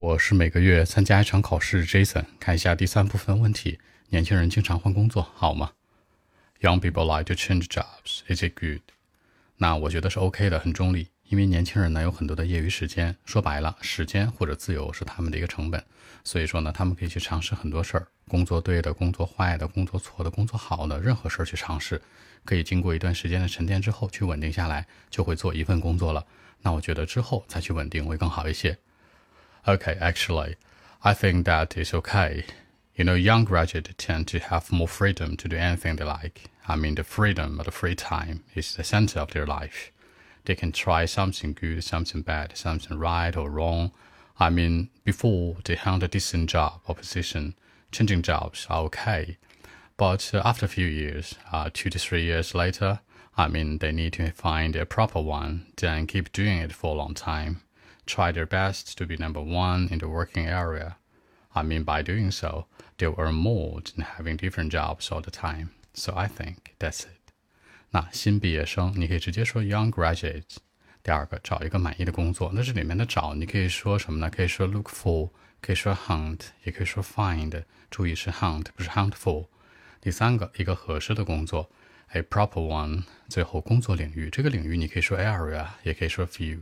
我是每个月参加一场考试，Jason。看一下第三部分问题：年轻人经常换工作，好吗？Young people like to change jobs. Is it good? 那我觉得是 OK 的，很中立。因为年轻人呢有很多的业余时间，说白了，时间或者自由是他们的一个成本。所以说呢，他们可以去尝试很多事儿，工作对的，工作坏的，工作错的，工作好的，任何事儿去尝试。可以经过一段时间的沉淀之后，去稳定下来，就会做一份工作了。那我觉得之后再去稳定会更好一些。Okay, actually, I think that is okay. You know, young graduates tend to have more freedom to do anything they like. I mean, the freedom of the free time is the center of their life. They can try something good, something bad, something right or wrong. I mean, before they have a decent job or position, changing jobs are okay. But uh, after a few years, uh, two to three years later, I mean, they need to find a proper one, then keep doing it for a long time try their best to be number one in the working area. I mean, by doing so, they'll earn more than having different jobs all the time. So I think that's it. 那新毕业生，你可以直接说 young graduates。第二个，找一个满意的工作。那这里面的找，你可以说什么呢？可以说 look for，可以说 hunt，也可以说 find。注意是 hunt，不是 hunt for。第三个，一个合适的工作，a proper one。最后，工作领域，这个领域你可以说 area，也可以说 field。